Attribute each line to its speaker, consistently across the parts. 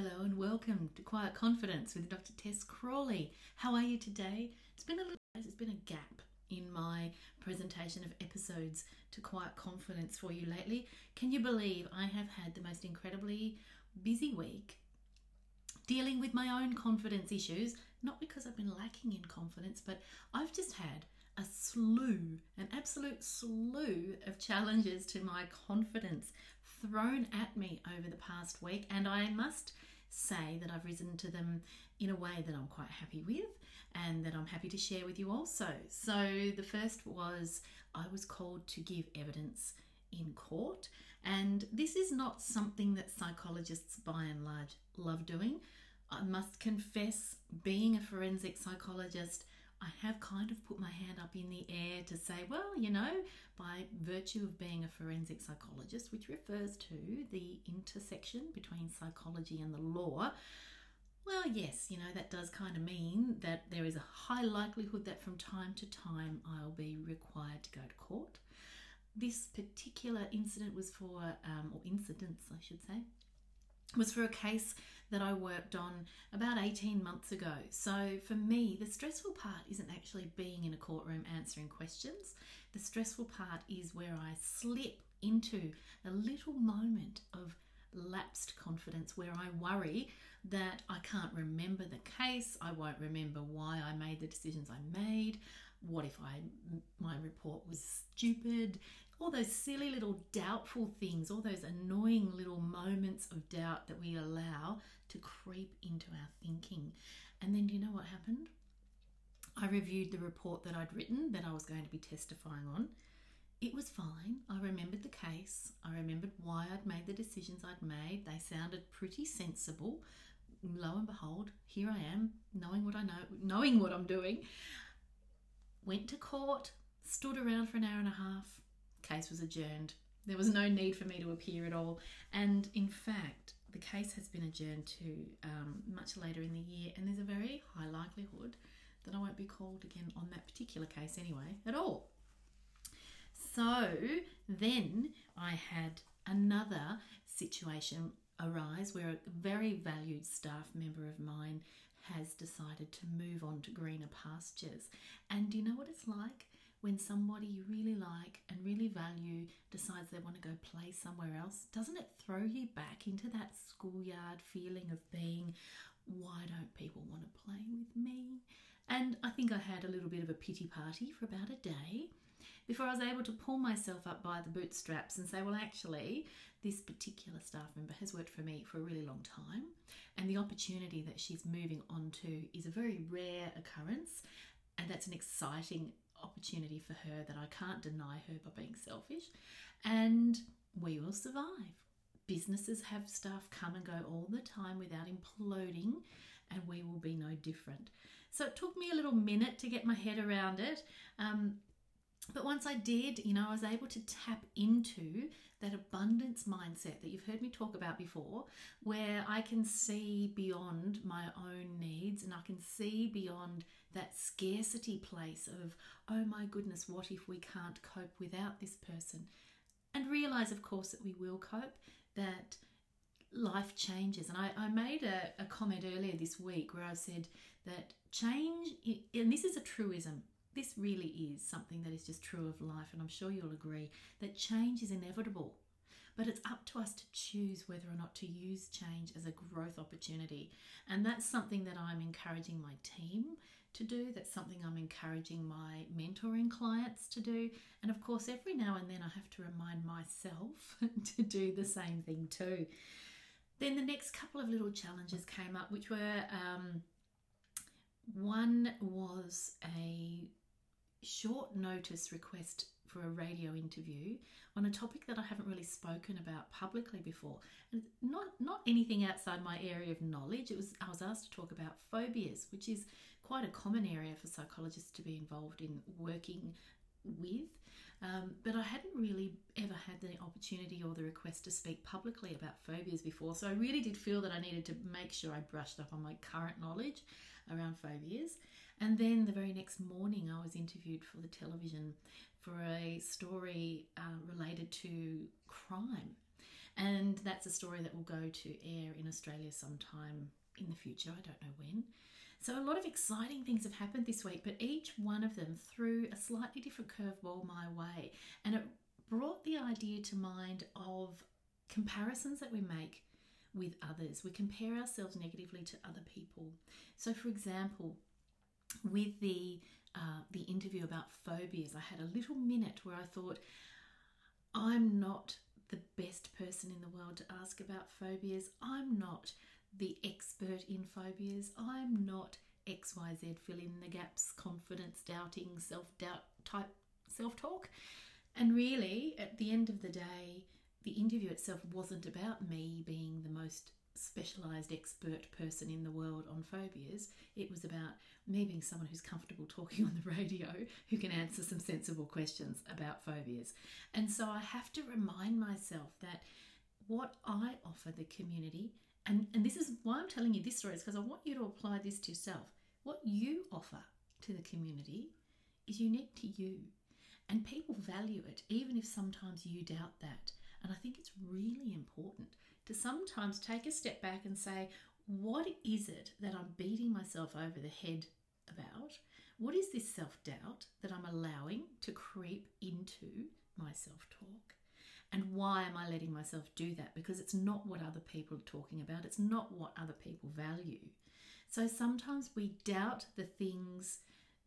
Speaker 1: Hello and welcome to Quiet Confidence with Dr. Tess Crowley. How are you today? It's been a little it's been a gap in my presentation of episodes to Quiet Confidence for you lately. Can you believe I have had the most incredibly busy week dealing with my own confidence issues, not because I've been lacking in confidence, but I've just had a slew, an absolute slew of challenges to my confidence thrown at me over the past week, and I must say that I've risen to them in a way that I'm quite happy with and that I'm happy to share with you also. So, the first was I was called to give evidence in court, and this is not something that psychologists by and large love doing. I must confess, being a forensic psychologist, I have kind of put my hand up in the air to say, well, you know, by virtue of being a forensic psychologist, which refers to the intersection between psychology and the law, well, yes, you know, that does kind of mean that there is a high likelihood that from time to time I'll be required to go to court. This particular incident was for, um, or incidents, I should say, was for a case that I worked on about 18 months ago. So for me, the stressful part isn't actually being in a courtroom answering questions. The stressful part is where I slip into a little moment of lapsed confidence where I worry that I can't remember the case, I won't remember why I made the decisions I made. What if I my report was stupid? All those silly little doubtful things, all those annoying little moments of doubt that we allow to creep into our thinking. And then do you know what happened? I reviewed the report that I'd written that I was going to be testifying on. It was fine. I remembered the case. I remembered why I'd made the decisions I'd made. They sounded pretty sensible. Lo and behold, here I am, knowing what I know, knowing what I'm doing. Went to court, stood around for an hour and a half, case was adjourned. There was no need for me to appear at all. And in fact, the case has been adjourned to um, much later in the year, and there's a very high likelihood that I won't be called again on that particular case anyway, at all. So then I had another situation arise where a very valued staff member of mine has decided to move on to greener pastures. And do you know what it's like? When somebody you really like and really value decides they want to go play somewhere else, doesn't it throw you back into that schoolyard feeling of being, why don't people want to play with me? And I think I had a little bit of a pity party for about a day before I was able to pull myself up by the bootstraps and say, well, actually, this particular staff member has worked for me for a really long time, and the opportunity that she's moving on to is a very rare occurrence, and that's an exciting opportunity for her that I can't deny her by being selfish, and we will survive. Businesses have staff come and go all the time without imploding, and we will be no different. So it took me a little minute to get my head around it. Um, but once I did, you know, I was able to tap into that abundance mindset that you've heard me talk about before, where I can see beyond my own needs and I can see beyond that scarcity place of, oh my goodness, what if we can't cope without this person? And realize, of course, that we will cope, that life changes. And I, I made a, a comment earlier this week where I said that change, and this is a truism, this really is something that is just true of life, and I'm sure you'll agree that change is inevitable. But it's up to us to choose whether or not to use change as a growth opportunity. And that's something that I'm encouraging my team to do. That's something I'm encouraging my mentoring clients to do. And of course, every now and then I have to remind myself to do the same thing too. Then the next couple of little challenges came up, which were um, one was a short notice request for a radio interview on a topic that I haven't really spoken about publicly before. And not not anything outside my area of knowledge. It was I was asked to talk about phobias, which is quite a common area for psychologists to be involved in working with. Um, but I hadn't really ever had the opportunity or the request to speak publicly about phobias before. So I really did feel that I needed to make sure I brushed up on my current knowledge around phobias. And then the very next morning, I was interviewed for the television for a story uh, related to crime. And that's a story that will go to air in Australia sometime in the future. I don't know when. So, a lot of exciting things have happened this week, but each one of them threw a slightly different curveball my way. And it brought the idea to mind of comparisons that we make with others. We compare ourselves negatively to other people. So, for example, with the uh, the interview about phobias, I had a little minute where I thought, I'm not the best person in the world to ask about phobias. I'm not the expert in phobias. I'm not XYZ, fill in the gaps, confidence, doubting, self doubt type self talk. And really, at the end of the day, the interview itself wasn't about me being the most specialized expert person in the world on phobias. It was about me being someone who's comfortable talking on the radio, who can answer some sensible questions about phobias. And so I have to remind myself that what I offer the community, and, and this is why I'm telling you this story, is because I want you to apply this to yourself. What you offer to the community is unique to you. And people value it, even if sometimes you doubt that. And I think it's really important to sometimes take a step back and say, what is it that I'm beating myself over the head about? What is this self doubt that I'm allowing to creep into my self talk? And why am I letting myself do that? Because it's not what other people are talking about, it's not what other people value. So sometimes we doubt the things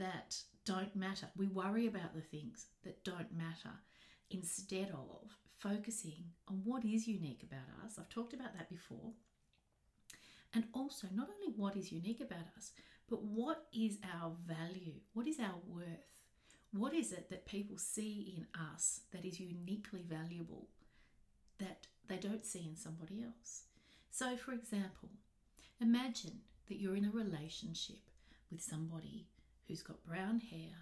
Speaker 1: that don't matter. We worry about the things that don't matter instead of focusing on what is unique about us. I've talked about that before. And also, not only what is unique about us, but what is our value? What is our worth? What is it that people see in us that is uniquely valuable that they don't see in somebody else? So, for example, imagine that you're in a relationship with somebody who's got brown hair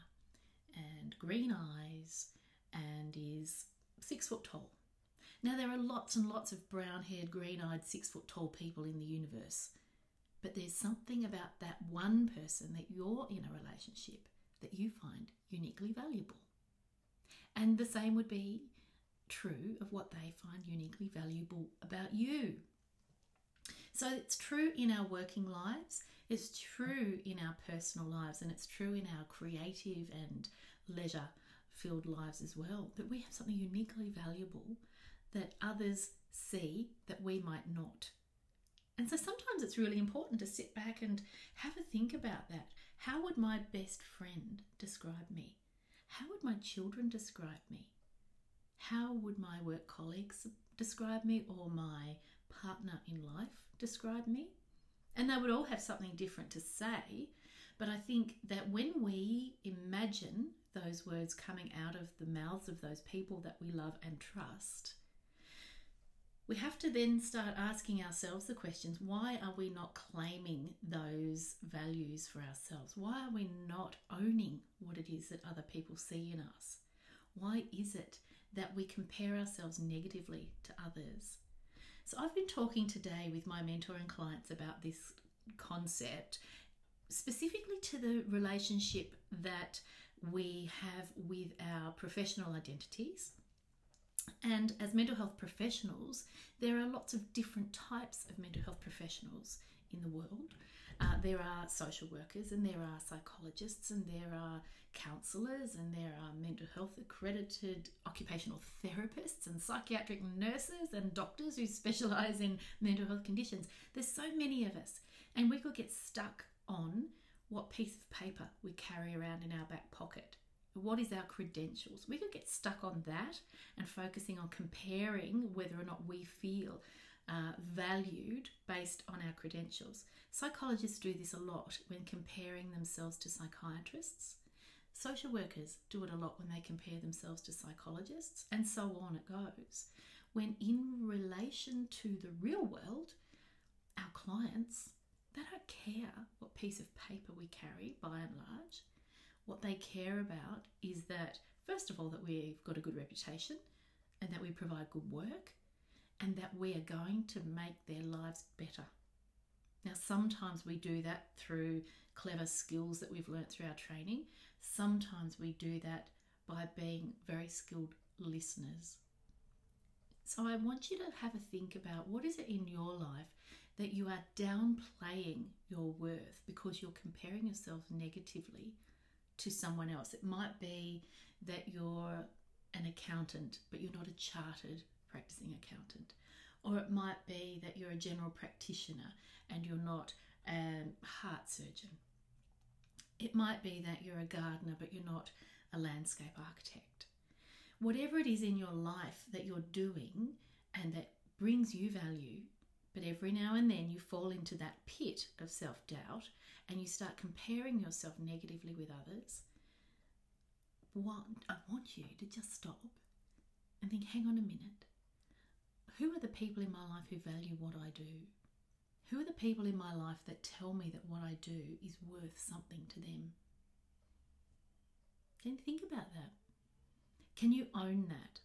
Speaker 1: and green eyes and is six foot tall. Now, there are lots and lots of brown haired, green eyed, six foot tall people in the universe, but there's something about that one person that you're in a relationship that you find uniquely valuable. And the same would be true of what they find uniquely valuable about you. So it's true in our working lives, it's true in our personal lives, and it's true in our creative and leisure filled lives as well that we have something uniquely valuable that others see that we might not. And so sometimes it's really important to sit back and have a think about that. How would my best friend describe me? How would my children describe me? How would my work colleagues describe me or my partner in life describe me? And they would all have something different to say. But I think that when we imagine those words coming out of the mouths of those people that we love and trust, we have to then start asking ourselves the questions why are we not claiming those values for ourselves? Why are we not owning what it is that other people see in us? Why is it that we compare ourselves negatively to others? So, I've been talking today with my mentor and clients about this concept, specifically to the relationship that we have with our professional identities. And as mental health professionals, there are lots of different types of mental health professionals in the world. Uh, there are social workers, and there are psychologists, and there are counsellors, and there are mental health accredited occupational therapists, and psychiatric nurses, and doctors who specialise in mental health conditions. There's so many of us, and we could get stuck on what piece of paper we carry around in our back pocket. What is our credentials? We could get stuck on that and focusing on comparing whether or not we feel uh, valued based on our credentials. Psychologists do this a lot when comparing themselves to psychiatrists. Social workers do it a lot when they compare themselves to psychologists, and so on it goes. When in relation to the real world, our clients, they don't care what piece of paper we carry by and large. What they care about is that, first of all, that we've got a good reputation and that we provide good work and that we are going to make their lives better. Now, sometimes we do that through clever skills that we've learnt through our training. Sometimes we do that by being very skilled listeners. So I want you to have a think about what is it in your life that you are downplaying your worth because you're comparing yourself negatively to someone else. It might be that you're an accountant, but you're not a chartered practicing accountant. Or it might be that you're a general practitioner and you're not a heart surgeon. It might be that you're a gardener, but you're not a landscape architect. Whatever it is in your life that you're doing and that brings you value, but every now and then you fall into that pit of self doubt and you start comparing yourself negatively with others. What I want you to just stop and think, hang on a minute. Who are the people in my life who value what I do? Who are the people in my life that tell me that what I do is worth something to them? You think about that? Can you own that?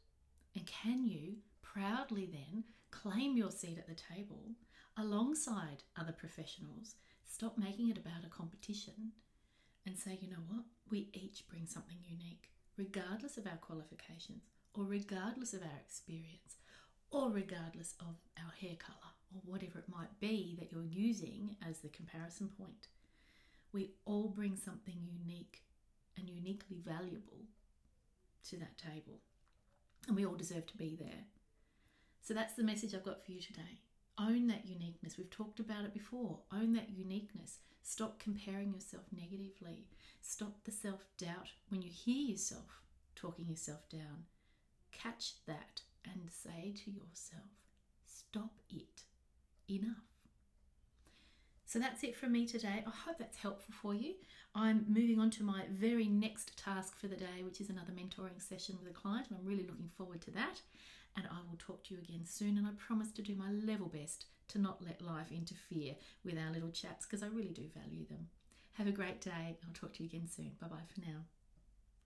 Speaker 1: And can you proudly then claim your seat at the table alongside other professionals? Stop making it about a competition and say, you know what? We each bring something unique, regardless of our qualifications, or regardless of our experience, or regardless of our hair colour, or whatever it might be that you're using as the comparison point. We all bring something unique and uniquely valuable to that table, and we all deserve to be there. So that's the message I've got for you today. Own that uniqueness. We've talked about it before. Own that uniqueness. Stop comparing yourself negatively. Stop the self doubt when you hear yourself talking yourself down. Catch that and say to yourself, stop it. Enough. So that's it from me today. I hope that's helpful for you. I'm moving on to my very next task for the day, which is another mentoring session with a client, and I'm really looking forward to that. And I will talk to you again soon, and I promise to do my level best to not let life interfere with our little chats because I really do value them. Have a great day. I'll talk to you again soon. Bye bye for now.